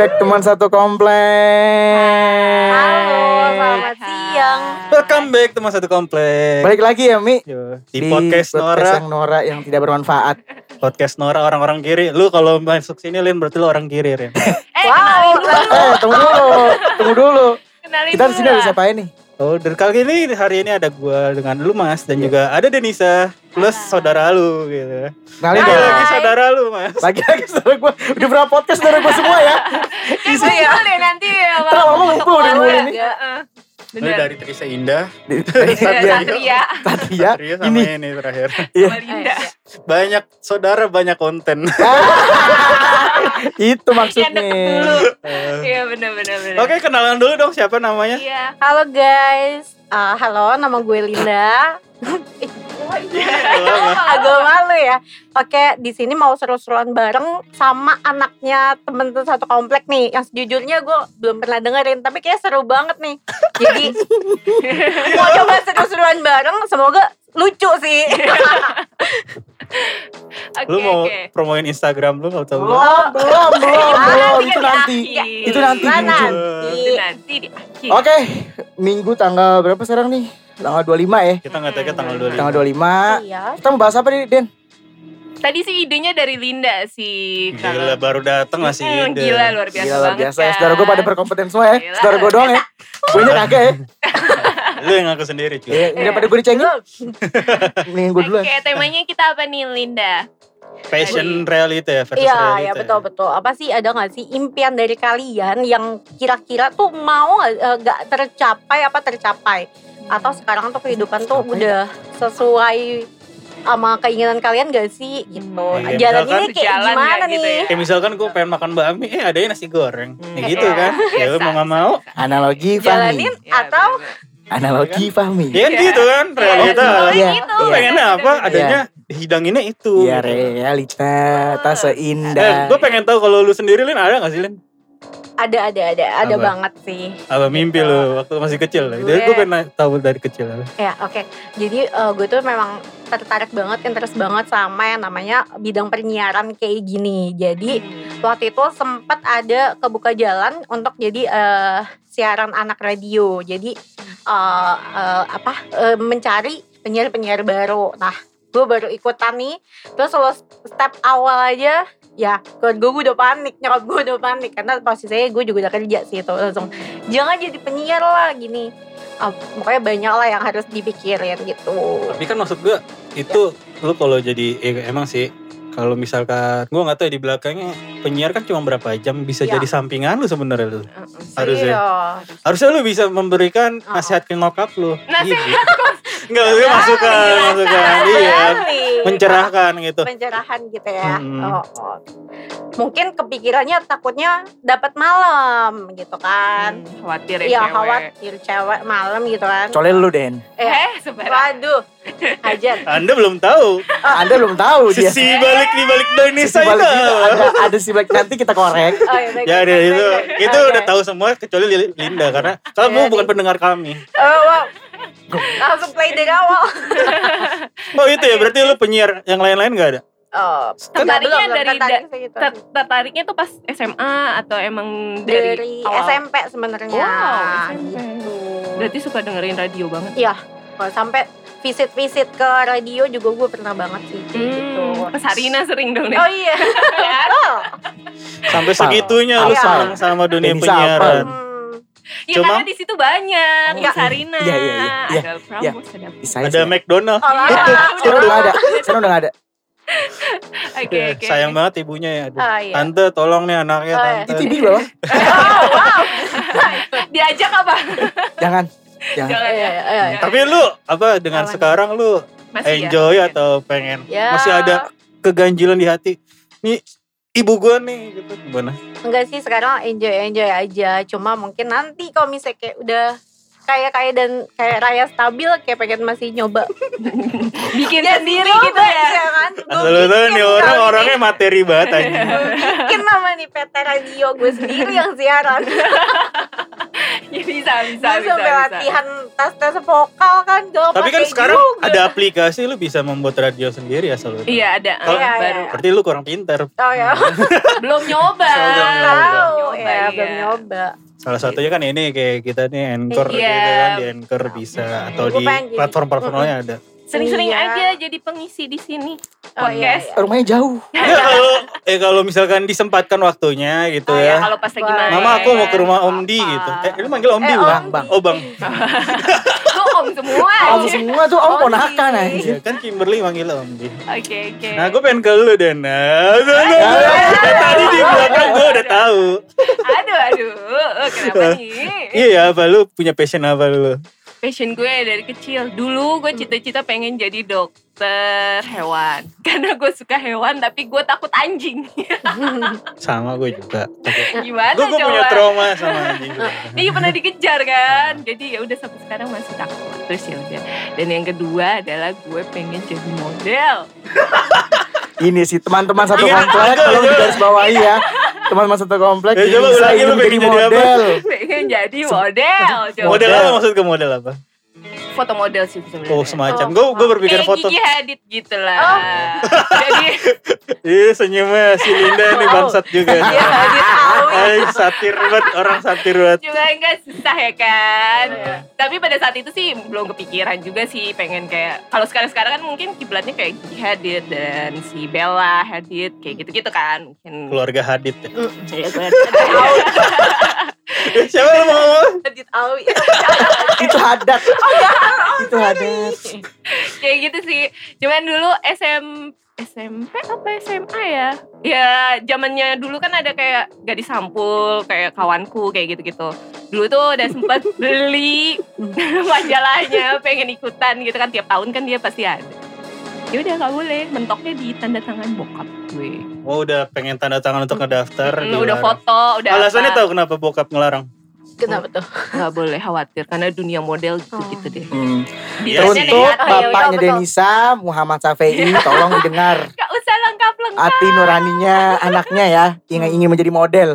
back teman satu komplek. Halo, selamat siang. Welcome back teman satu komplek. Balik lagi ya Mi Yo, Di, podcast Nora, yang Nora yang tidak bermanfaat. podcast Nora orang-orang kiri. Lu kalau masuk sini Lin berarti lu orang kiri Rin. Eh, Wow. Eh, tunggu dulu, tunggu dulu. kenalin Kita di sini ada siapa ini? Oh, dan kali ini hari ini ada gua dengan lu Mas dan juga ada Denisa plus saudara lu gitu. Kenalin Lagi lagi saudara lu Mas. Lagi-lagi saudara gue Udah berapa podcast saudara gue semua ya Eh, ngumpul deh nanti ya. Ntar lama-lama ngumpul deh Ketemu mulai ya. ini. Enggak, eh. Ini Bener. Dari Trisa Indah, Satria Satria. Satria Ria sama Ini ini terakhir. Iya. Linda. Banyak saudara banyak konten. Itu maksudnya. Eh, Iya bener. Oke, kenalan dulu dong siapa namanya? Iya. Halo guys. Ah, halo, nama gue Linda. Mas. Agak malu ya. Oke, di sini mau seru-seruan bareng sama anaknya temen tuh satu komplek nih. Yang sejujurnya gue belum pernah dengerin, tapi kayak seru banget nih. Jadi mau coba seru-seruan bareng, semoga lucu sih. Lu mau promoin Instagram lu atau belum? Belum, belum, belum, belum Nanti Itu nanti. Itu nanti nanti. Itu nanti di akhir. Oke Minggu tanggal berapa sekarang nih? Tanggal 25 ya Kita nggak tahu tanggal 25. Tanggal 25 Iya. Kita mau bahas apa nih Den? Tadi sih idenya dari Linda sih. Gila baru dateng masih Hmm, ide. gila luar biasa Gila luar biasa ya kan. Saudara gue pada berkompeten semua ya Gila. Saudara gue doang ya Gue nya kagak ya Lu yang ngaku sendiri cuy. Iya, Daripada gue dicengin Mendingan gue duluan Oke, temanya kita apa nih Linda? Passion reality ya versus Iya, reality. ya betul betul. Apa sih ada nggak sih impian dari kalian yang kira-kira tuh mau eh, nggak tercapai apa tercapai? Atau sekarang tuh kehidupan tuh Tercapai udah sesuai sama keinginan kalian gak sih gitu? Iya, Jalan misalkan- ini kayak Jalan gimana nggak gitu nih? ya? Kayak misalkan gue pengen makan bakmi, eh adanya nasi goreng. Ya gitu Iya. kan. Ya lu mau gak mau. Analogi Fahmi Jalanin Ya, atau Analogi Fahmi Ya kan gitu kan realita. Iya, gitu. Iya. pengennya apa? Adanya hidanginnya itu. Iya realita tak Eh, seindah gue pengen tahu kalau lu sendiri Lin ada gak sih Lin? Ada ada ada ada Apa? banget sih. Apa mimpi lu waktu masih kecil? Gue- gue pengen tahu dari kecil. Ya oke. Jadi eh, gue tuh memang tertarik banget, interest banget sama yang namanya bidang penyiaran kayak gini. Jadi waktu itu sempat ada kebuka jalan untuk jadi eh, siaran anak radio. Jadi eh, eh, apa eh, mencari penyiar-penyiar baru. Nah, gue baru ikutan nih. Terus lo step awal aja ya keluarga gue udah panik nyokap gue udah panik. Karena posisinya gue juga udah kerja sih itu langsung jangan jadi penyiar lah gini. Ah, pokoknya banyak lah yang harus dipikirin gitu. Tapi kan maksud gue itu lu kalau jadi eh, emang sih kalau misalkan gue nggak tahu ya, di belakangnya penyiar kan cuma berapa jam bisa Ya. jadi sampingan lu sebenarnya lu. Harusnya. Iya. Harusnya lu bisa memberikan Oh. nasihat ke nyokap lu. Nasihat. Enggak, maksudnya masukan, masukan. Iya. Sekali. Mencerahkan gitu. pencerahan gitu ya. Hmm. Oh, oh. Mungkin kepikirannya takutnya dapat malam gitu kan. Hmm, khawatir ya Iya cewek. khawatir cewek malam gitu kan. Colel lu Den Eh, Eh, sebenarnya. waduh, ajar. Anda belum tahu. Anda belum tahu dia Sisi balik di balik Indonesia balik itu. ada, ada si balik nanti kita korek Oh, iya, baik, Ya baik, baik, itu baik. itu Oke. udah tahu semua kecuali Linda karena kamu Iya, bukan nih. pendengar kami. Oh, wow. Langsung play dari awal. Oh itu ya berarti lu penyiar yang lain-lain gak ada? Oh, Tertariknya belum, dari tertarik sih gitu. Ter- tertariknya tuh pas SMA atau emang dari, dari, awal? SMP sebenarnya. Wow, SMP. Gitu. Berarti suka dengerin radio banget. Iya, kalau sampai visit-visit ke radio juga gue pernah banget sih gitu. Hmm, ke Sarina sering dong deh. Oh iya. Sampai Apa? segitunya lu Apa? seneng sama dunia Denisa penyiaran. Hmm. Ya Cuma- karena di situ banyak, Oh, di Sarina. iya, iya, iya, iya, Ada iya. Pramos, ada Ada. McDonald. Oh, Iya. lama. Sekarang udah gak ada Sekarang udah ada Oke, oke. Sayang banget ibunya ya. Aduh. Ah, iya. Tante tolong nih anaknya Oh, iya. tante. Itu di bawah Oh, wow. Diajak apa? Jangan Jangan Jangan Iya, ya. iya, iya. Tapi lu apa dengan Apa? sekarang lu Masih enjoy ya? atau pengen Ya. masih ada keganjilan di hati? Nih ibu gua nih gitu gimana? Enggak sih sekarang enjoy enjoy aja. Cuma mungkin nanti kalau misalnya kayak udah kayak kayak dan kayak raya stabil kayak pengen masih nyoba Bikin Ya, sendiri coba, gitu ya. Gua Asal lu bikin nih orang orangnya materi banget anjing. Gua bikin nama nih PT Radio gue sendiri yang siaran Ya, bisa, bisa, gue bisa, sampai bisa. latihan tes tes vokal kan gak Tapi kan sekarang juga. ada aplikasi lu bisa membuat radio sendiri asal lu. Iya ada Kalau- ah, Iya, baru. iya. Berarti lu kurang pinter. oh ya Belum nyoba. Belum nyoba. tahu Nyoba, ya iya. belum nyoba Salah satunya kan ini kayak kita nih Anchor Iya. gitu kan di Anchor bisa atau Gua di pengen jadi- platform-platform lainnya ada. Sering-sering Iya. aja jadi pengisi di sini. Oh, iya, Podcast. iya. Rumahnya jauh. Ya kalau eh kalau misalkan disempatkan waktunya gitu Oh, ya. ya, kalau pas lagi main. Mama aku mau ke rumah Om Di gitu. Eh lu manggil Om Di Eh, bukan? Bang. Oh Bang. Lu om semua. Om semua tuh om Oh, ponakan iya. anjir. Ya kan Kimberly manggil Om Di. Oke oke. Nah gue pengen ke lu dan nah, nah, nah, nah. tadi di belakang gue udah tahu. Aduh aduh. Kenapa nih? Iya apa lu punya passion apa lu? Passion gue dari kecil. Dulu gue cita-cita pengen jadi dokter hewan. Karena gue suka hewan tapi gue takut anjing. Sama gue juga. Gimana Gue gue punya trauma sama anjing. Iya pernah dikejar kan. Jadi ya udah sampai sekarang masih takut. Terus ya udah. Dan yang kedua adalah gue pengen jadi model. Ini sih teman-teman satu Iya, komplek kalau ya. garis bawahi ya. Teman-teman satu komplek Eh, coba bisa ingin menjadi pengen jadi apa? model. pengen jadi model. Coba. Model apa maksud ke model apa? Foto model sih sebenarnya. Oh semacam. Oh, Gue gue berpikir Kayak foto. Gigi Hadid gitu lah. Oh. Jadi Ih senyumnya si Linda nih Oh. bangsat juga. Iya, Hadid tahu. Ay, satir banget orang satir banget. cuma enggak susah ya kan. Iya. Tapi pada saat itu sih belum kepikiran juga sih pengen kayak kalau sekarang-sekarang kan mungkin kiblatnya kayak Gigi Hadid dan si Bella Hadid kayak gitu-gitu kan. Mungkin Keluarga Hadid ya. Ya, gue ada- Eh, Siapa lu mau ngomong? Hadid Awi Itu hadat. Itu hadat. kayak gitu sih. Cuman dulu SM SMP apa SMA ya? Ya zamannya dulu kan ada kayak gadis sampul, kayak kawanku kayak gitu-gitu. Dulu tuh udah sempat beli majalahnya, pengen ikutan gitu kan tiap tahun kan dia pasti ada. Ya udah nggak boleh, mentoknya di tanda tangan bokap gue. Oh udah pengen tanda tangan untuk ngedaftar. Hmm, udah foto, udah Alasannya apa. tahu kenapa bokap ngelarang? Kenapa tuh? nggak boleh khawatir karena dunia model gitu-gitu deh. Hmm. Dia Terus aja Untuk Oh, iya, iya, bapaknya. Denisa, Muhammad Safei, tolong didengar Gak usah lengkap-lengkap. hati nuraninya anaknya ya yang ingin menjadi model.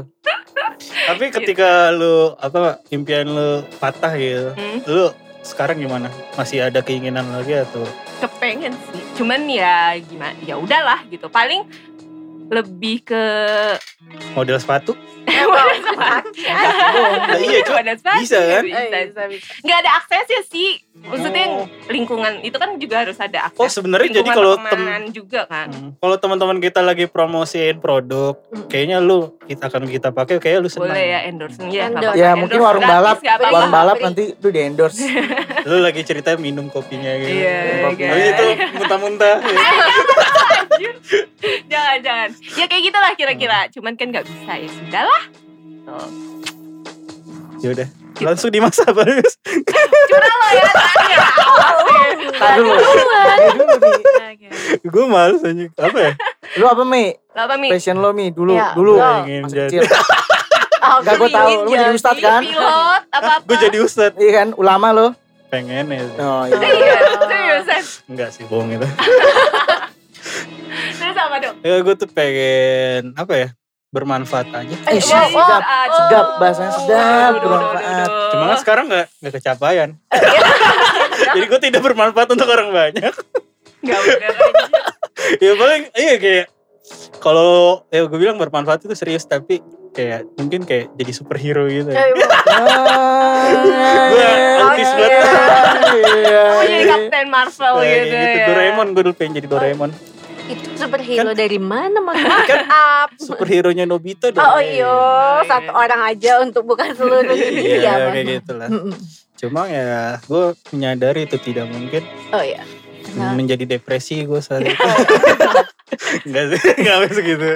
Tapi ketika lu apa impian lu patah gitu, Hmm. lu sekarang gimana? Masih ada keinginan lagi atau? kepengen sih cuman ya gimana ya udahlah gitu paling lebih ke Model sepatu? Nah, iya, Cuk. Pada sepatu, Bisa kan? bisa. Eh, bisa, bisa. nggak ada aksesnya sih maksudnya Oh. lingkungan itu kan juga harus ada akses Oh sebenarnya jadi kalau tem pertemanan juga kan Hmm, kalau teman-teman kita lagi promosiin produk, Hmm. kayaknya lu kita akan kita pakai, kayak lu senang. boleh ya endorse ya Endorse. Ya Endorse mungkin warung gratis, balap, nggak apa-apa. warung balap nanti lu di endorse. Lu lagi ceritanya minum kopinya gitu. Iya, Kopi. kan. Habis itu muntah-muntah. ya. jangan jangan ya kayak gitulah kira-kira Hmm. cuman kan nggak bisa ya sudahlah Tuh. ya udah. Langsung dimasak Bagus. curang lo ya tanya Tar dulu. Gue males aja. Apa ya? Lu apa Mi? apa mi Passion lo Mi dulu, Ya, dulu. lo. Pengen jadi. Aku Enggak gue tahu, ingin lu jadi ustad kan? pilot apa apa Gue jadi ustad. Iya kan, ulama lo. Pengen ya. Oh iya. iya seriusan Enggak sih, bohong itu. apa dong Ya gue tuh pengen apa ya? Bermanfaat aja. Eh, wow, sedap, wow. sedap, bahasanya sedap, Aduh, aduh, bermanfaat. Cuma kan sekarang nggak nggak kecapaian. Jadi gue tidak bermanfaat untuk orang banyak. Nggak bener aja. ya paling iya kayak kalau ya gue bilang bermanfaat itu serius tapi kayak mungkin kayak jadi superhero gitu. Eh, ya. Ah, Gue autis iya, banget. iya, Mau jadi iya. Kapten Marvel gitu, gitu. ya. Doraemon gue dulu pengen jadi Doraemon. Itu superhero Kan- dari mana mas? Kan Up. superhero nya Nobita Oh Doraemon. iya, satu orang aja untuk bukan seluruh dunia. Iya kayak gitu lah. Cuma ya gue menyadari itu tidak mungkin Oh iya. Nah. menjadi depresi gue saat itu. Enggak sih, enggak segitu.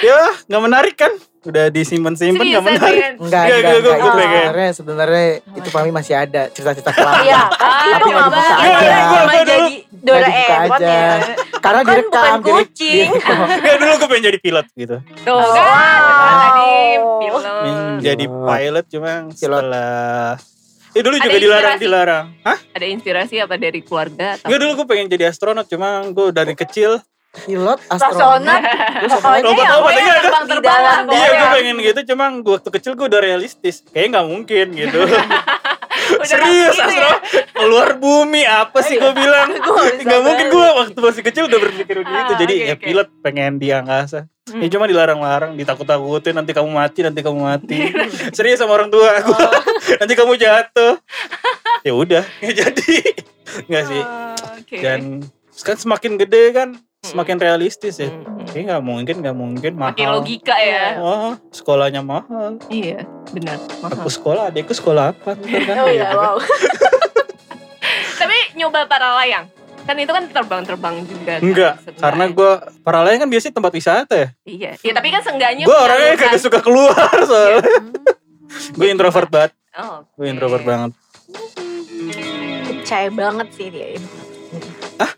ya nggak menarik kan? Udah disimpan-simpan nggak Seriusan, menarik. Rian? Enggak, Iya, enggak, gue- enggak. gue Itu sebenarnya sebenarnya itu kami masih ada cerita-cerita kelam. Iya, pasti itu tapi nggak nggak bisa bakal aja. cuma jadi dibuka Doraemon aja. ya. Karena Kan direkam bukan kucing. Enggak dulu gue pengen jadi pilot gitu. Tuh Oh, kan, tadi. Pengen jadi Pilot. pilot cuma setelah Eh dulu Ada juga dilarang inspirasi? dilarang. Hah? Ada inspirasi apa dari keluarga? Atau? Enggak dulu gue pengen jadi astronot cuma gue dari kecil Pilot Astronot. Pokoknya yang ada. terbang di dalam Iya Oh, gue pengen gitu. Cuma gue waktu kecil gue udah realistis. Kayaknya gak mungkin gitu. Serius gitu ya? astro Keluar bumi apa sih gue bilang? Gua bisa Gak mungkin gue waktu masih kecil udah berpikir begitu. Ah, Jadi ya pilot pengen di angkasa Hmm. Ya cuma dilarang-larang Ditakut-takutin nanti kamu mati Nanti kamu mati. Serius sama orang tua Oh. gue Nanti kamu jatuh. Ya udah ya jadi. Enggak sih. Oh. Dan kan semakin gede kan Semakin realistis ya Hmm. Kayaknya gak mungkin Gak mungkin mahal Makin logika ya. Wah, sekolahnya mahal. Iya, benar. Aku Mahal. sekolah, adekku sekolah apa? Kan, Oh gitu iya, kan. wow. Tapi nyoba para layang. Kan itu kan terbang-terbang juga. kan, Enggak, sebenarnya. karena gue paralayang kan biasanya tempat wisata ya. Iya, ya, tapi kan seenggaknya Gue orangnya kagak suka keluar soalnya. Gue introvert banget. Oh, Gue introvert banget. Percaya banget sih dia.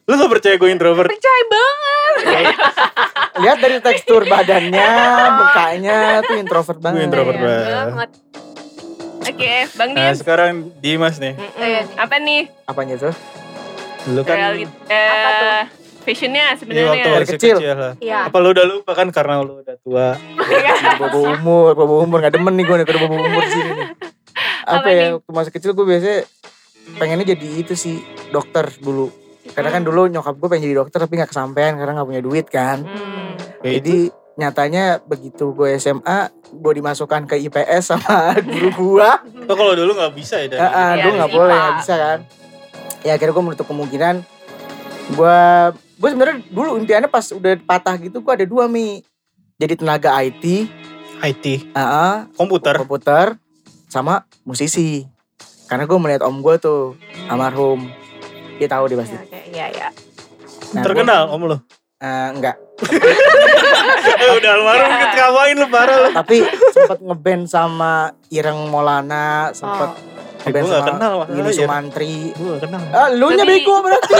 Lu gak percaya gue introvert? Percaya banget. Lihat dari tekstur badannya, mukanya tuh introvert banget. Gue introvert Percaya banget. banget. Oke, Bang Nah Dian. sekarang Dimas nih. Mm-mm. Apa nih? Apanya tuh? Lu kan Realit Apa eh fashionnya waktu sebenarnya. Dari masih kecil. kecil. lah. Iya. Apa lu udah lupa kan karena lu udah tua? Bobo umur, bobo umur gak demen nih gue nih kalau bobo umur sini nih. Apa, Apa ya? nih? Waktu masih kecil gue biasanya pengennya jadi itu sih dokter dulu. Karena kan dulu nyokap gue pengen jadi dokter tapi gak kesampaian karena gak punya duit kan. Hmm. Ya itu. Jadi nyatanya begitu gue SMA gue dimasukkan ke IPS sama guru gue. Oh, kalau dulu gak bisa ya dari Ah, ah, Iya, dulu nggak IPA. boleh nggak bisa kan. Ya akhirnya gue menutup kemungkinan gue gue sebenarnya dulu impiannya pas udah patah gitu gue ada dua mi. Jadi tenaga IT, IT, ah, ah, komputer. komputer sama musisi. Karena gue melihat om gue tuh almarhum. Dia tahu dia pasti. Oke, Iya, iya. Nah, Terkenal om lu. gua- eh, enggak. Eh udah almarhum Iya. ketawain lu parah lu. Tapi sempet ngeband sama Ireng Maulana, sempet Oh. Eh, ngeband gue gak sama kenal makanya. Willy Sumantri. Gue gak kenal. Ah, lu nya bego berarti.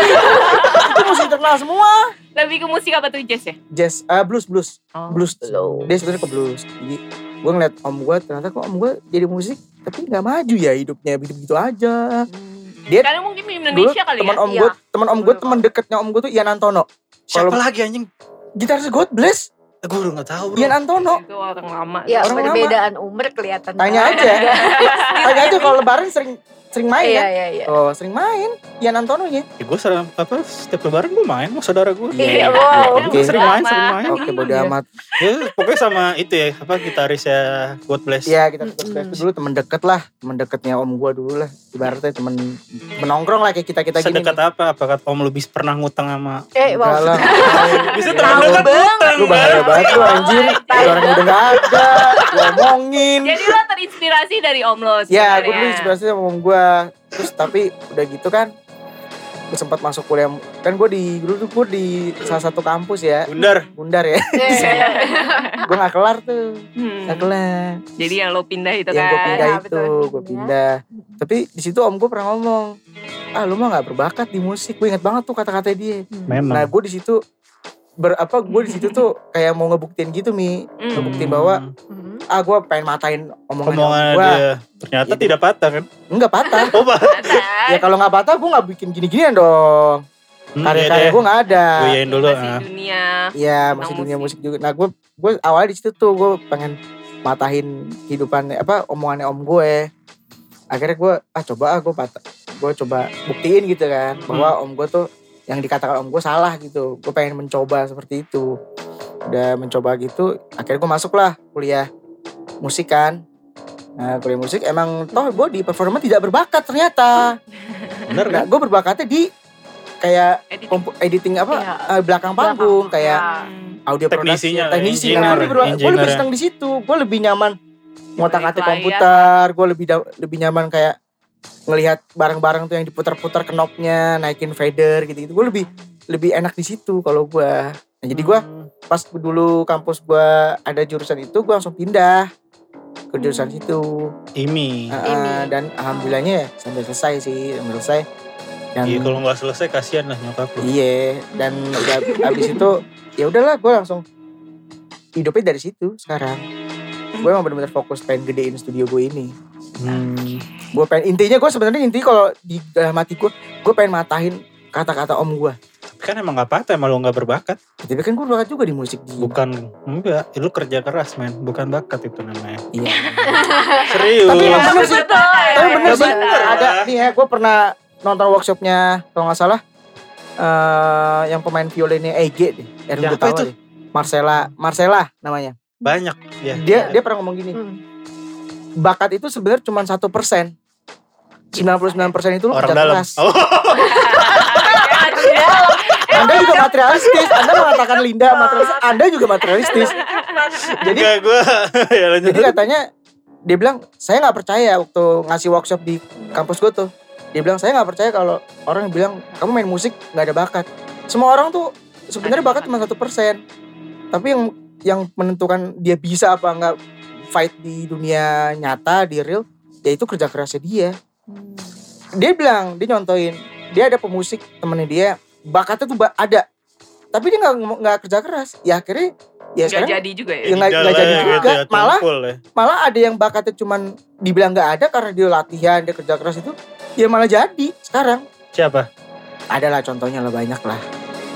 Itu musik terkenal semua. Lebih ke musik apa tuh jazz ya? Jazz, ah, blues, blues. Oh. blues dia sebenarnya ke blues jadi gue ngeliat om gue ternyata kok om gue jadi musik tapi nggak maju ya hidupnya begitu begitu aja Dia- Karena mungkin di dulu Indonesia kali teman ya. om gue Iya. teman om gue teman deketnya om gue tuh Ian Antono Siapa Kalau- lagi anjing? gitaris God Bless Gue udah gak tahu bro. Ian Antono Itu orang lama. Ya, Orang lama. perbedaan umur kelihatan. tanya aja tanya aja kalau lebaran sering sering main Iya, ya iya, iya. oh sering main Ian Antono nya Ya, gue sering apa setiap lebaran gue main sama saudara gue. Iya, oke. wow. Gue sering main, sering main. oke bodo Iya. amat Ya, pokoknya sama itu ya, apa gitarisnya God Bless. ya kita Mm-mm. itu dulu teman deket lah teman deketnya om gue dulu lah ibaratnya temen menongkrong lah kayak kita kita gini Sedekat apa? Apakah Om lu bis pernah ngutang sama Eh, wow. Bisa dekat banget. ngutang Lu bahaya kan? banget lu anjir. Orang udah gak ada. Lu omongin. Jadi lo terinspirasi dari Om lo Ya gue dulu sebenarnya. inspirasi sama om gue. Terus tapi udah gitu kan. Gue sempat masuk kuliah. Kan gue di dulu tuh gue di salah satu kampus ya. Bundar. Bundar ya. Iya. gue gak kelar tuh. Hmm. Gak kelar. Jadi yang lo pindah itu Yang gue kan. pindah Ya, itu. Gue pindah. Tapi di situ om gue pernah ngomong. Ah lu mah gak berbakat di musik. Gue inget banget tuh kata-kata dia. Nah Memang. gue di situ ber apa gue di situ tuh kayak mau ngebuktiin gitu mi Hmm. ngebuktiin bahwa Hmm. ah gue pengen matain omongan, omongan gue dia ternyata Gitu. tidak patah kan? Enggak patah. Oh, Pak. Ada. ya kalau nggak patah gue nggak bikin gini-ginian dong. Hmm, Karya-karya iya gue nggak ada. Gue yain dulu. Masih ah. dunia. Iya tentang masih dunia musik. musik juga. Nah gue gue awalnya di situ tuh gue pengen matahin kehidupan apa omongannya om gue. Akhirnya gue ah coba ah gue patah. Gue coba buktiin gitu kan bahwa om gue tuh yang dikatakan om gue salah gitu. Gue pengen mencoba seperti itu. Udah mencoba gitu. Akhirnya gue masuk lah kuliah musik kan. Nah kuliah musik emang toh gue di performa tidak berbakat ternyata. Bener Nah kan? gue berbakatnya di kayak Editing. editing apa Iya. eh, belakang panggung Belakang. kayak Ya. Hmm. audio Teknisinya teknisi engineer, nah, gue lebih, gue lebih ya. senang di situ gue lebih nyaman ngotak atik komputer gue lebih lebih nyaman kayak ngelihat barang-barang tuh yang diputar-putar knobnya naikin fader gitu gitu gue lebih lebih enak di situ kalau gue nah, jadi gue Hmm. pas dulu kampus gue ada jurusan itu gue langsung pindah ke jurusan situ Imi. Uh, Ini. dan alhamdulillahnya ya sampai selesai sih sampai selesai Dan Iya kalau nggak selesai kasihan lah nyokap lu. Iya, dan udah abis itu ya udahlah gue langsung hidupnya dari situ sekarang. Gue emang bener-bener fokus pengen gedein studio gue ini. Hmm. Gue pengen intinya gue sebenarnya intinya kalau di dalam hati gue, gue pengen matahin kata-kata om gue. Tapi kan emang nggak apa-apa emang lu nggak berbakat. Tapi kan gue bakat juga di musik di. Bukan enggak, lu kerja keras men, bukan bakat itu namanya. Iya. Serius. Tapi yang bener sih. Tapi bener Ya sih. bener. Ada nih ya, gue pernah nonton workshopnya kalau nggak salah eh yang pemain violinnya EG deh. Erwin Gutawa itu? deh. Marcela, Marcela namanya. Banyak ya. Dia dia pernah ngomong gini. Hmm. bakat itu sebenarnya cuma satu persen. 99 persen itu lu orang kerja keras. Oh, Anda juga materialistis. Anda mengatakan Linda materialistis. Anda juga materialistis. Jadi gua. ya lanjut. jadi katanya dia bilang saya nggak percaya waktu ngasih workshop di kampus gue tuh. Dia bilang saya nggak percaya kalau orang bilang kamu main musik nggak ada bakat. Semua orang tuh sebenarnya bakat cuma satu persen. Tapi yang yang menentukan dia bisa apa nggak fight di dunia nyata di real, ya itu kerja kerasnya dia. dia bilang dia nyontoin dia ada pemusik temennya dia bakatnya tuh ada tapi dia nggak nggak kerja keras ya akhirnya ya Gak sekarang jadi juga ya. ya nggak jadi Jalan juga gitu ya, malah ya. malah ada yang bakatnya cuman dibilang nggak ada karena dia latihan dia kerja keras itu ya malah jadi sekarang Siapa? ada lah contohnya lah banyak lah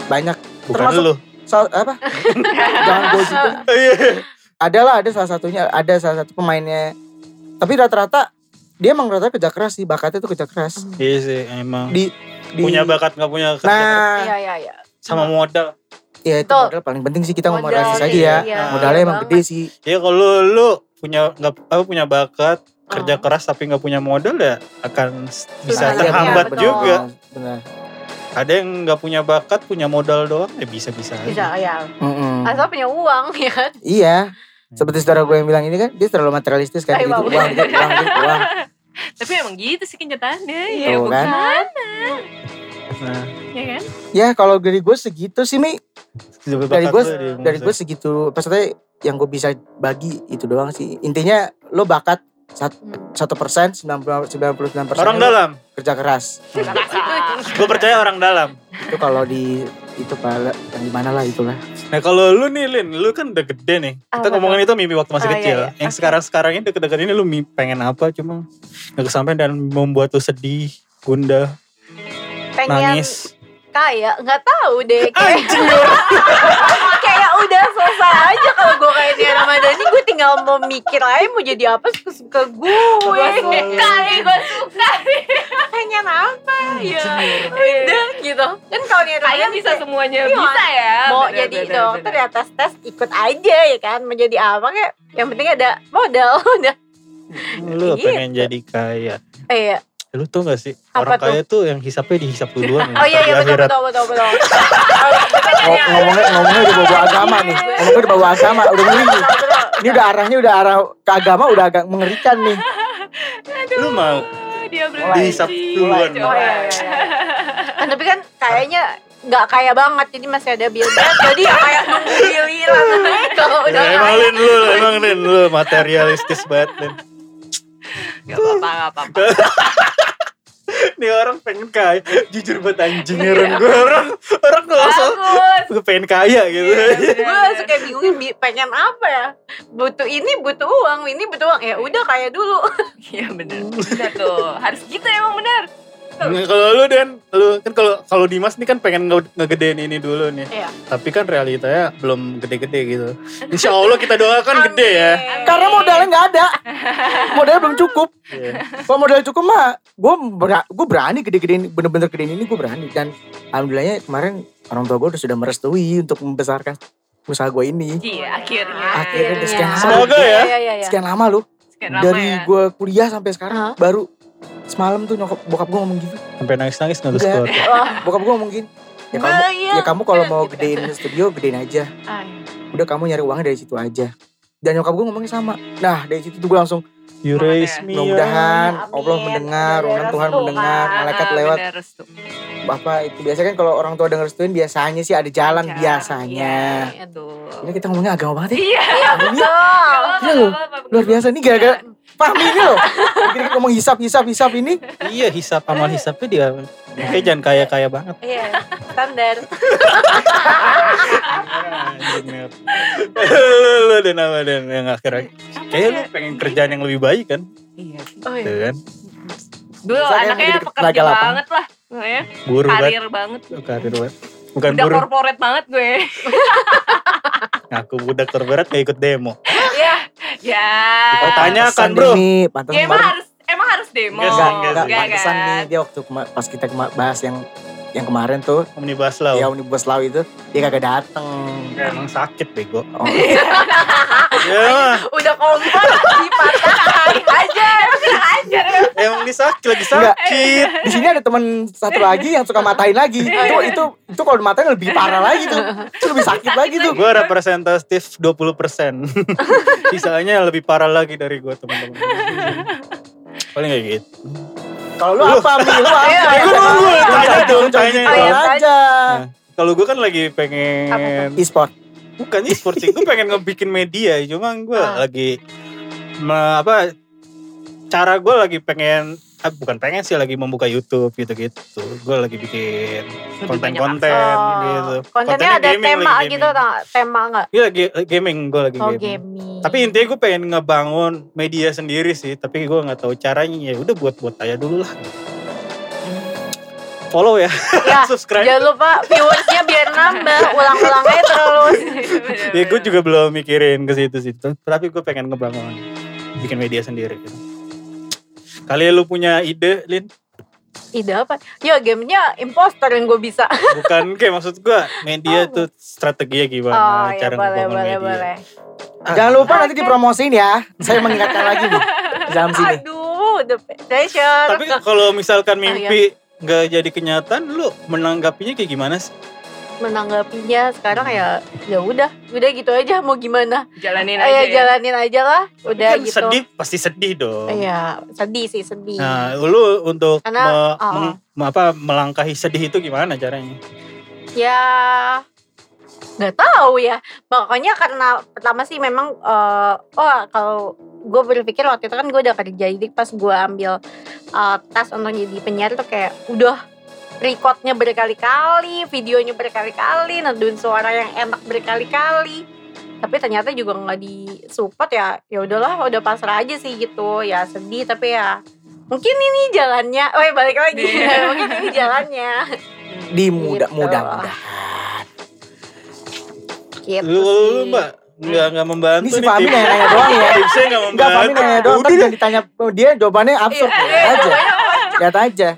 banyak Bukan Termasuk- lu. Sal- apa jangan gue juga Iya. ada lah ada salah satunya ada salah satu pemainnya tapi rata-rata dia emang rata kerja keras sih bakatnya tuh kerja keras Iya sih emang. di, di punya bakat nggak punya kerja keras. nah Iya iya iya. sama modal. Ya itu Betul. modal paling penting sih kita ngomong Modal, realistis aja ya. iya. Modalnya emang gede sih. Ya kalau lu punya nggak apa punya bakat kerja Oh. keras tapi nggak punya modal ya akan bisa Susah, iya, terhambat betul. juga. Benar. Ada yang nggak punya bakat punya modal doang ya bisa bisa. Bisa ya. Mm-mm. Asal punya uang ya kan. Iya. Seperti saudara gue yang bilang ini kan, dia terlalu materialistis kan Ayo, gitu. Uang, uang, dikit, uang. Tapi emang gitu sih kenyataannya. Iya, Ya Tuh kan. bukan. Nah, Ya kan? Ya kalau dari gue segitu sih Mi. Dari gue, dari gue segitu. Maksudnya yang gue bisa bagi itu doang sih. Intinya lo bakat. Satu persen, sembilan puluh sembilan persen orang dalam. kerja keras. Gue percaya orang dalam. Itu kalau di itu pak yang di mana lah itulah. Nah kalau lu nih Lin, lu kan udah gede nih. Kita Apa ngomongin itu mimpi waktu masih Oh, iya, kecil. iya. Yang Oke. sekarang-sekarang ini deket-deket ini lu mimpi pengen apa cuma gak kesampaian dan membuat lu sedih, gundah, Pengen nangis. kaya nggak tahu deh kayak udah selesai aja kalau gue kayak Nia Ramadhani gue tinggal mau mikir aja mau jadi apa suka suka gue Gue suka nih, gue suka nih. pengen apa Iya. udah gitu kan kalau Nia Kayaknya Ramadhani bisa semuanya Iya. bisa ya. mau Bener, jadi bener, dokter bener. ya tes tes ikut aja ya kan mau jadi apa kayak yang penting ada modal udah Lu Gitu. pengen jadi kaya. eh ya. Lu tau gak sih Apa orang kaya tuh yang hisapnya dihisap duluan. oh iya iya betul akhirat. betul betul betul Ngo- ngomongnya ngomongnya udah bawa agama nih. Ngomongnya udah bawa agama, udah ngeri nih. Ini udah arahnya udah arah ke agama udah agak mengerikan nih. Lu mau Dia Mulai. dihisap duluan. oh iya, iya, iya. Kan, tapi kan kayaknya nggak kaya banget jadi masih ada bill jadi ya kayak nunggu giliran kalau udah Ya, emang Lin lu, emang Lin lu materialistis banget Lin. Gak apa-apa, gak apa-apa. Nih orang pengen kaya, jujur buat anjing orang gue orang orang Bagus. gue pengen kaya gitu. gue suka bingungin bi- pengen apa ya butuh ini butuh uang ini butuh uang ya udah kaya dulu Iya bener. Bener tuh. Harus gitu emang bener. Nah, kalau lu dan lu kan kalau kalau Dimas nih kan pengen nge- ngegedein ini dulu nih. Iya. Tapi kan realitanya belum gede-gede gitu. Insya Allah kita doakan gede ya. Amin. Karena modalnya nggak ada. Modalnya belum cukup. Iya. Kalau modalnya cukup mah, gue gue berani gede-gedein, bener-bener gedein ini gue berani. Dan alhamdulillahnya kemarin orang tua gue udah sudah merestui untuk membesarkan usaha gue ini. Iya akhirnya. Akhirnya udah sekian lama. Semoga ya. Iya, iya, iya. Sekian lama lu. Sekian lama Dari ya. gue kuliah sampai sekarang Hah? baru semalam tuh nyokap bokap gue ngomong gitu. Sampai nangis-nangis nggak skor. Bokap gue ngomong gini. Ya kamu, nah, iya. ya kamu kalau mau Gitu. gedein studio gedein aja. Ah, iya. Udah kamu nyari uangnya dari situ aja. Dan nyokap gue ngomongnya sama. Nah dari situ tuh gue langsung You raise me mudah-mudahan. Allah mendengar, Ada Tuhan mendengar, malaikat lewat. Apa itu biasanya kan kalau orang tua denger restuin biasanya sih ada jalan Jalan, biasanya. Iya. Ini kita ngomongnya agama banget ya. Iya. Iya, betul. Iya luar biasa nih gara-gara Fahmi ini loh. Gini ngomong hisap hisap hisap ini. iya hisap amal hisapnya dia. Makanya jangan kaya-kaya banget. Iya, standar. lu, dan apa dan yang akhirnya Kayaknya lu pengen kerjaan yang lebih baik kan? Iya. Oh, Tuh iya. kan? Dulu Misalnya anaknya jadi pekerja banget lah. Buru kan? karir banget. Karir banget. Bukan Udah buru. corporate banget gue. Aku budak terberat gak ikut demo. ya. Ya. Pertanyaan. Tanyakan, Pantesan bro. Ini, pantesan Ya emang harus emang harus demo. Enggak Enggak, enggak enggak, sih. pantesan kan? nih dia waktu kema- pas kita kema- bahas yang yang kemarin tuh, Omnibus Law. ya Omnibus Law itu, dia kagak dateng. Ya, emang sakit bego. Oh, ya, Udah kompor dipatahkan aja. Aja. emang ini sakit lagi Enggak. sakit. di sini ada teman satu lagi yang suka matahin lagi. Itu itu itu kalau matahin lebih parah lagi tuh. Itu lebih sakit lagi tuh. Gue representatif 20% Sisanya lebih parah lagi dari gue teman-teman Paling kayak gitu Kalau lu apa, Mi? Lu apa? Iya, iya. Gua nunggu, tanya dong, tanya aja. Nah, Kalau gue kan lagi pengen E-sport. Bukan e-sport sih Gue pengen ngebikin media Cuma gue Ah. lagi me- Apa Cara gue lagi pengen ah, Bukan pengen sih Lagi membuka Youtube gitu-gitu Gue lagi bikin Konten-konten Oh, gitu Kontennya ada gaming, tema lagi gitu, gaming. tema nggak? Iya gaming Gue lagi Oh gaming gaming. Tapi intinya gue pengen ngebangun media sendiri sih, tapi gue nggak tahu caranya. Ya udah buat-buat aja dulu lah. Follow ya, ya, subscribe. jangan lupa viewersnya biar nambah, ulang-ulang aja terus. Ya gue juga belum mikirin ke situ situ, tapi gue pengen ngebangun bikin media sendiri. Gitu. Kali lu punya ide, Lin? Ide apa? Ya gamenya imposter yang gue bisa. Bukan kayak maksud gue media Oh. tuh strateginya gimana, oh ya cara boleh ngebangun boleh media. boleh. Jangan lupa nanti dipromosiin ya. Saya mengingatkan lagi nih. Dalam sini. Aduh, the pressure. Tapi kalau misalkan Oh, iya. mimpi nggak jadi kenyataan, lu menanggapinya kayak gimana sih? Menanggapinya sekarang ya ya udah udah gitu aja mau gimana Jalanin aja ya. jalanin aja lah udah kan gitu sedih, pasti sedih dong. Iya sedih sih sedih Nah, lu untuk Karena, me- oh. meng- me- apa melangkahi sedih itu gimana caranya? ya nggak tahu ya pokoknya karena pertama sih memang eh, oh kalau gue berpikir waktu itu kan gue udah kerja jadi pas gue ambil eh, tes untuk jadi penyiar tuh kayak udah recordnya berkali-kali videonya berkali-kali neduin suara yang enak berkali-kali tapi ternyata juga nggak disupport ya ya udahlah udah pasrah aja sih gitu ya sedih tapi ya mungkin ini jalannya oh ya balik lagi Iya. mungkin ini jalannya Di muda Gitu. muda muda. gitu Lu, lu, sih. mbak nggak nggak membantu Ini si Fahmi tips. nanya-nanya doang ya. Tipsnya nggak Enggak, Fahmi membantu. nanya doang. Jangan ditanya dia jawabannya absurd. Iya, Lihat iya, aja. Lihat aja.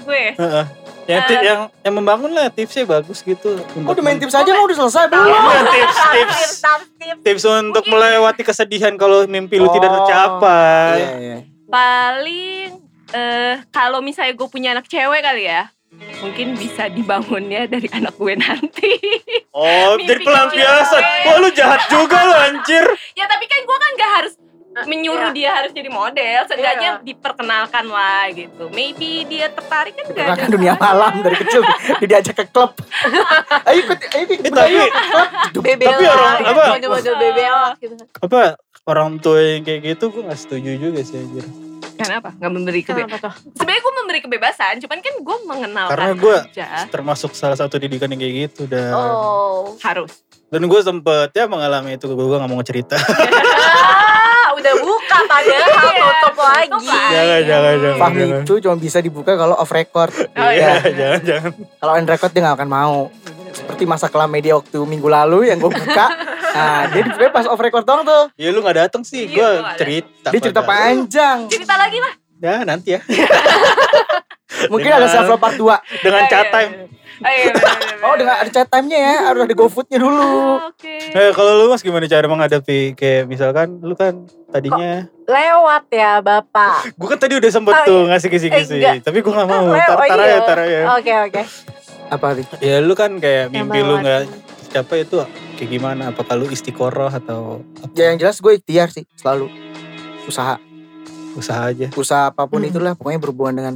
Gue Heeh. Yang, ti- Eh. yang yang membangun lah tipsnya bagus gitu. Oh, udah main tips aja mau udah selesai belum? Iya, tips, tips. tips tips Tips untuk melewati kesedihan kalau mimpi lu Oh, tidak tercapai. Iya, iya. paling eh kalau misalnya gue punya anak cewek kali ya mungkin bisa dibangunnya dari anak gue nanti Oh, jadi pelampiasan. Wah, lu jahat juga lu anjir. ya tapi kan gue kan gak harus menyuruh dia harus jadi model seenggaknya Iya. diperkenalkan lah gitu. Maybe dia tertarik kan gak Karena ada kan dunia malam dari kecil dia diajak ke klub. ayo ikut, ayo ikut, Eh, tapi bebel Tapi orang- apa? model bebel gitu. Apa orang tua yang kayak gitu gue gak setuju juga sih anjir. kenapa? Nggak memberi kebebasan sebenarnya gue memberi kebebasan cuman kan gue mengenalkan Karena gue termasuk salah satu didikan yang kayak gitu dan oh. Harus. dan gue sempet ya mengalami itu gue gak mau cerita. ah udah buka padahal Iya, tutup lagi jangan jangan jangan. Fahmi jangan. itu cuma bisa dibuka kalau off record. Oh, Iya, Iya. jangan jangan. Kalau on record dia gak akan mau. Seperti masa kelam media waktu minggu lalu yang gue buka. Nah, dia dibuka pas off record doang tuh. Ya lu gak dateng sih, Iya, gue cerita. Dia cerita panjang. cerita lagi lah Ya nanti ya. Mungkin ada self love part 2. Dengan Iya, chat iya, time. Iya. Oh, iya, bener, bener, Oh, dengan ada chat time-nya ya. Harus ada GoFood-nya dulu. Oke. Eh kalau lu mas gimana cara menghadapi kayak misalkan lu kan tadinya lewat ya bapak gue kan tadi udah sempet Oh, tuh ngasih kisi-kisi Eh, tapi gue gak mau tar, tar oh, aja iya. tar aja oke oke Apa nih? ya lu kan kayak mimpi lu gak capai itu kayak gimana apakah lu istiqoroh atau apa? Ya yang jelas gue ikhtiar sih selalu. Usaha. usaha aja Usaha apa pun Hmm. itulah. Pokoknya berhubungan dengan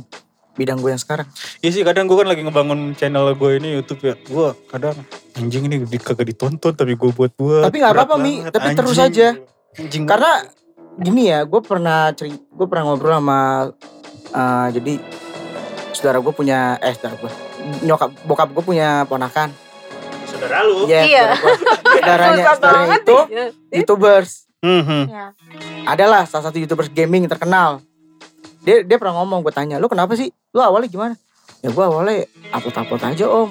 bidang gue yang sekarang. Iya sih kadang gue kan lagi ngebangun channel gue ini YouTube ya gue kadang anjing ini di, kagak ditonton tapi gue buat buat Tapi nggak apa-apa, Mi. Tapi terus aja. anjing Karena gini ya, gue pernah cerita, gue pernah ngobrol sama eh, jadi saudara gue punya eh saudara gue nyokap bokap gue punya ponakan. Saudara lu. Iya, Iya. saudara gua. saudaranya banget itu ya. youtubers. Mhm. Ya. Adalah salah satu youtubers gaming terkenal. Dia dia pernah ngomong, gue tanya, lu kenapa sih? Lu awalnya gimana? Ya gue awalnya upload upload aja om.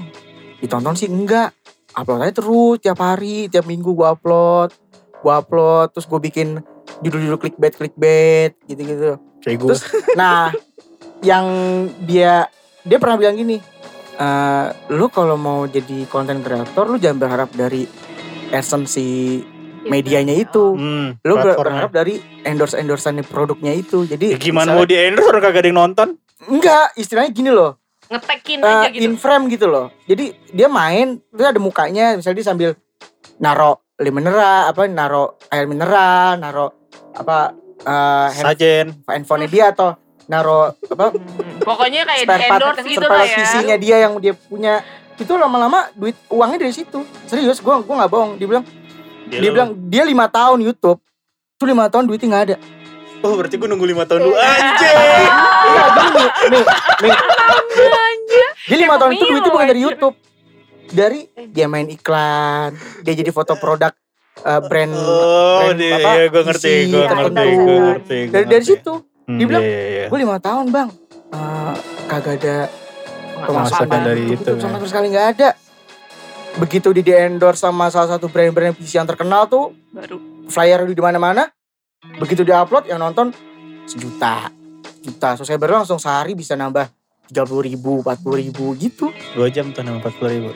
Ditonton sih enggak. Upload aja terus tiap hari, tiap minggu gue upload. Gue upload, terus gue bikin judul-judul clickbait clickbait gitu-gitu. Terus nah yang dia dia pernah bilang gini, eh lu kalau mau jadi konten kreator lu jangan berharap dari esensi medianya itu. Hmm, platformnya. berharap dari endorse endorsean produknya itu. Jadi Ya, gimana mau misalnya- di endorse orang kagak ada yang nonton? Enggak, istilahnya gini loh. Ngetekin eh, aja gitu. in frame gitu loh. Jadi dia main, terus ada mukanya, misalnya dia sambil naro lem mineral, apa naro air mineral, naro apa eh hand- Sajen. handphone dia atau naro apa Hmm, Pokoknya kayak di spare part endorse gitu spare lah ya. PC-nya dia yang dia punya itu lama-lama duit uangnya dari situ serius gua gua nggak bohong dia bilang dia bilang dia lima tahun YouTube tuh lima tahun duitnya nggak ada Oh berarti gue nunggu 5 tahun dulu Anjir Iya, nih, nih, nih. Dia lima tahun itu pemilu, duitnya bukan dari. YouTube. Dari dia main iklan, dia jadi foto produk eh, brand Oh brand dia, apa, ya gue ngerti Gue ngerti Gue ngerti dari dari situ. Hmm, Dia bilang, iya, iya, iya. Gue lima tahun bang, eh, kagak ada Pemasukan dari YouTube, itu, sama sekali nggak ada. Begitu di endorse sama salah satu brand-brand PC yang terkenal tuh, Baru. flyer di mana-mana. Begitu dia upload yang nonton sejuta, juta. Subscriber langsung sehari bisa nambah 30 ribu, 40 ribu gitu. Dua jam tuh nama 40 ribu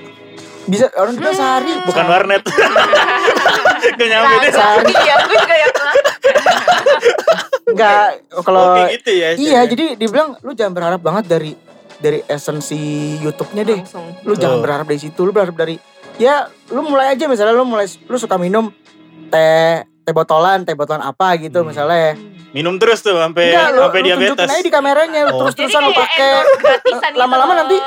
Bisa orang juga sehari. Bukan warnet Gak nyampe deh Sehari. Iya, gue juga ya. Enggak kalau Oke gitu ya iya jadi dibilang lu jangan berharap banget dari dari esensi YouTube-nya deh. Langsung. Lu jangan Oh. berharap dari situ, lu berharap dari ya lu mulai aja misalnya lu mulai lu suka minum teh teh botolan, teh botolan apa gitu Hmm. misalnya. Minum terus tuh sampai lu, sampai lu diabetes tunjukin aja di kameranya, lu Oh. terus-terusan lu kayak pakai. gitu lama-lama loh. nanti.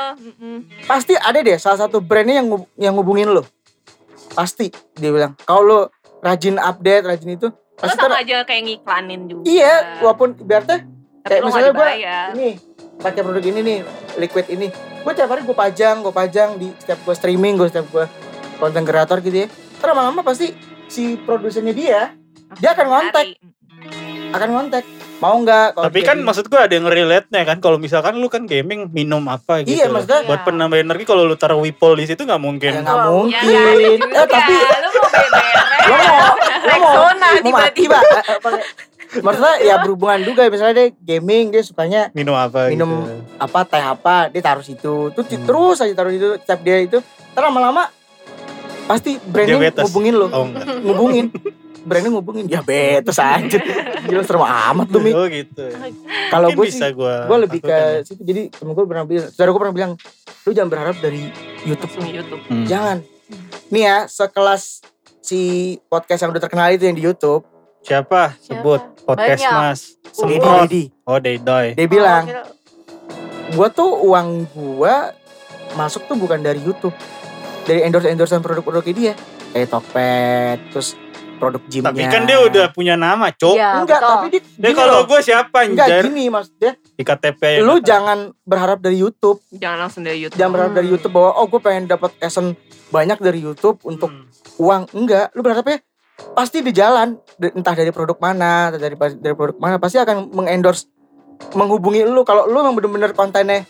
Pasti ada deh salah satu brandnya yang yang ngubungin lu. Pasti dia bilang, kalau lu rajin update, rajin itu, pasti sama ter- aja kayak ngiklanin juga. Iya, walaupun ibaratnya Tapi kayak misalnya gua dibayar. ini pakai produk ini nih liquid ini. Gue tiap hari gue pajang gue pajang di setiap gue streaming gue setiap gue konten kreator gitu ya. Terus lama-lama pasti si produsennya dia dia akan ngontek. Akan ngontek. Mau nggak? Tapi kan maksud gue ada yang relate-nya kan Kalau misalkan lu kan gaming minum apa gitu iya maksudnya Buat Iya. penambah energi kalau lu taruh Wipol di situ nggak ya mungkin nggak Wow, mungkin. ya eh tapi Lu mau beberes. lo mau lo mau tiba-tiba. Maksudnya ya berhubungan juga. Misalnya dia gaming dia sukanya Minum apa Minum gitu. apa teh apa dia taruh situ. Tuh Hmm. terus aja taruh itu setiap dia itu. Terus lama-lama pasti branding Diabetes. ngubungin lo. Oh enggak. Ngubungin. Brandnya ngubungin. Diabetes aja. Gila serem amat tuh mi. Oh gitu. Kalau gue sih bisa gue gue lebih ke situ. Jadi temen gue pernah bilang saudara gue pernah bilang lu jangan berharap dari YouTube. Langsung YouTube. Hmm. jangan. Nih ya sekelas si podcast yang udah terkenal itu yang di YouTube. Siapa? Sebut podcast Banyak. mas. Semprot Dedi Oh Dedoy dia bilang Oh, gue tuh uang gue masuk tuh bukan dari YouTube. Dari endorse endorsean produk-produknya dia kayak Tokped terus produk gymnya. Tapi kan dia udah punya nama cok Iya, enggak betul. tapi dia, Dia kalau gue siapa enggak anjir? gini maksudnya Di KTP yang lu jangan berharap dari YouTube. Jangan langsung dari YouTube. jangan berharap dari Hmm. YouTube bahwa oh gue pengen dapat esen banyak dari YouTube untuk Hmm. uang. Enggak lu berharapnya pasti di jalan entah dari produk mana dari dari produk mana pasti akan mengendorse menghubungi lu. Kalau lu memang bener-bener kontennya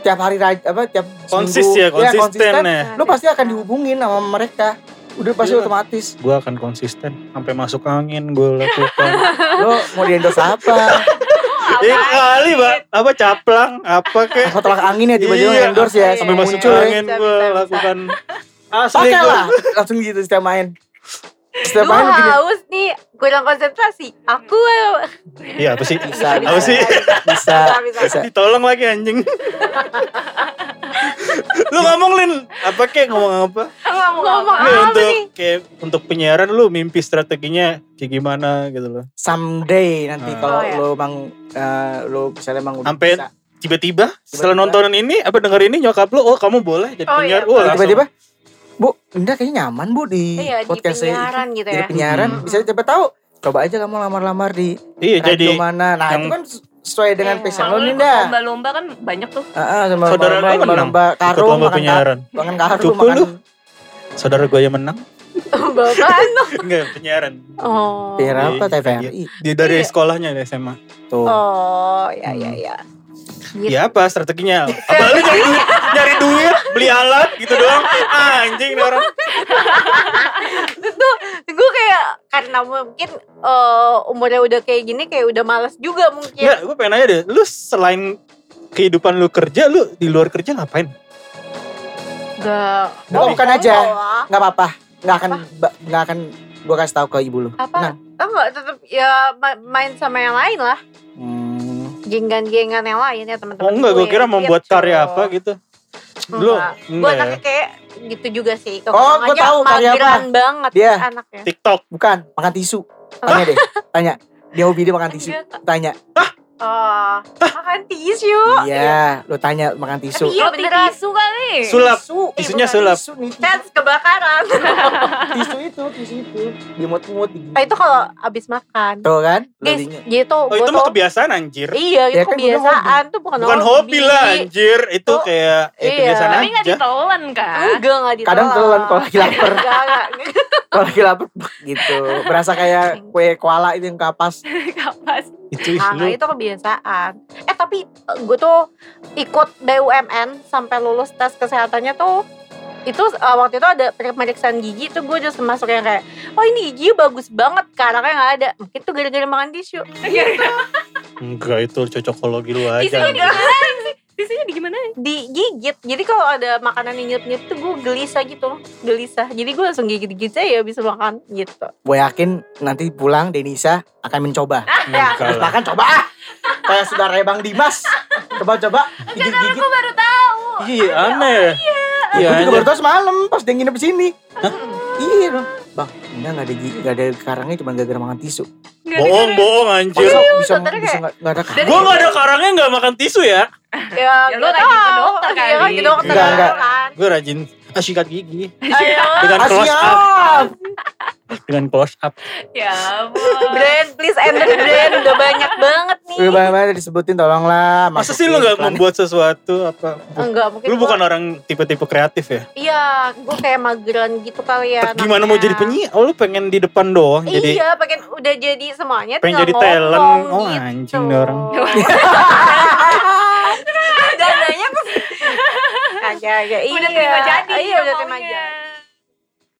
tiap hari raj- apa tiap Konsis seminggu, ya konsisten ya lu pasti akan dihubungin sama mereka. Udah pasti Iya. otomatis. Gue akan konsisten Sampai masuk angin gue lakukan. Lo mau di endorse apa? Ya kali mbak. Apa caplang? Apa kek? Apa tolak angin ya? Tiba-tiba Iya, endorse ya iya, Sampai masuk ya angin gue lakukan. Asli lah langsung gitu setiap main setiap Lu main begini haus nih, kurang konsentrasi. Aku Iya apa sih bisa Apa sih bisa bisa. bisa Ditolong lagi anjing Lu ngomong Lin Apa kek ngomong apa Ngomong Ngomong apa? Lu untuk nih? kayak untuk penyiaran lu mimpi strateginya kayak gimana gitu loh. someday nanti Ah. kalau Oh, ya. lo emang eh, lo misalnya emang udah Sampai bisa Tiba-tiba setelah Tiba-tiba. nontonan ini apa denger ini nyokap lu oh kamu boleh jadi Oh, penyiar. iya, Wah, langsung. tiba-tiba bu Indah kayaknya nyaman bu di Iya, di podcastnya penyiaran gitu jadi ya. penyiaran Hmm. bisa coba tahu coba aja kamu lamar-lamar di Iya radio jadi mana. Nah, yang- itu kan sesuai dengan Iya. passion lo nih dah. lomba-lomba kan banyak tuh. Heeh, sama Saudara lomba, lomba ikut karung, lomba makan, ka- penyiaran. makan karung, Cupu makan lu. Saudara gue yang menang. Bapak. Enggak, penyiaran. Oh. PR apa Di- TVRI. Dia dari Iya. sekolahnya di SMA. Tuh. Oh, ya ya Hmm. ya. Gitu. Ya apa strateginya? Apa lu nyari duit, nyari duit, beli alat gitu doang? Anjing nih orang. gue kayak karena mungkin eh, umurnya udah kayak gini kayak udah malas juga mungkin. Enggak, gue pengen nanya deh. Lu selain kehidupan lu kerja, lu di luar kerja ngapain? Gak. Oh, bukan aja. enggak. Nggak apa-apa. Nggak akan nggak akan gua kasih tahu ke ibu lu. Apa? Oh, enggak tetap ya ma- main sama yang lain lah. Hmm. Genggan-genggan yang lain ya teman-teman. Oh enggak, gue kira Gitu. membuat karya apa gitu. Lu Enggak. Gue ya? anaknya kayak gitu juga sih. Oh, gua Kekurangannya tahu karya apa. banget Dia. anaknya. TikTok. Bukan, makan tisu. Tanya deh. Tanya. Dia hobi dia makan tisu. Tanya. Oh, makan tisu. Iya, lu tanya makan tisu. Tapi iya Roti beneran. tisu kali. Sulap. Tisu. Tisunya bukan sulap. Tisu nih. Tisu, kebakaran. tisu itu, tisu itu. Dimut-mut. Ah, itu kalau abis makan. Tuh kan? Guys, gitu. Oh itu mah kebiasaan anjir. Iya, itu Ya kan, kebiasaan tuh bukan, Bukan hobi lah anjir. Itu Tuh, kayak ya, iya. kebiasaan Tapi nggak aja. ditelan kan? Enggak, enggak ditelan. Kadang telan kalau lagi lapar. Enggak, enggak. Kalau lagi lapar gitu. Berasa kayak kue koala itu yang kapas. Kapas. Itu Nah, lu. itu kebiasaan. Eh tapi gue tuh ikut BUMN sampai lulus tes kesehatannya tuh itu uh, waktu itu ada pemeriksaan gigi tuh gue udah masuk yang kayak oh ini gigi bagus banget karangnya nggak ada mungkin tuh gara-gara makan tisu Enggak itu cocokologi lu aja. Sih? Tisunya digimanain? digigit jadi kalau ada makanan yang nyut-nyut tuh gue gelisah gitu gelisah jadi gue langsung gigit-gigit aja bisa makan gitu Gue yakin nanti pulang Denisa akan mencoba. Enggak Terus lah. makan coba ah. Kayak saudara Bang Dimas. Coba-coba gigit-gigit. Aku baru tahu. Iya aneh. Iya, Iya gue juga aneh. baru tahu semalam pas dia nginep di sini. Iya. Bang, enggak enggak ada gigi, enggak ada karangnya cuma gara-gara makan tisu. Bohong, bohong anjir. Bisa bisa saudara bisa kayak- enggak enggak ada karang. Gue gak ada karangnya gak makan tisu ya. ya, Ya, lu nggak rajin ke tahu. dokter Iya, kali. ke dokter Enggak, enggak. kan. Gue rajin ah, sikat gigi. Ayo. Dengan close up. Dengan close up. Ya ampun. brand please enter brand udah banyak banget nih Udah banyak disebutin tolonglah. Masa sih lu gak membuat sesuatu apa? enggak mungkin Lu gua- bukan orang tipe-tipe kreatif ya? iya gue kayak mageran gitu kali ya Gimana mau jadi penyiar? Oh lu pengen di depan doang jadi iya pengen udah jadi semuanya pengen jadi talent. Oh gitu. anjing orang. dananya ke agak-agak iya Udah terima jadi iya udah terima jadi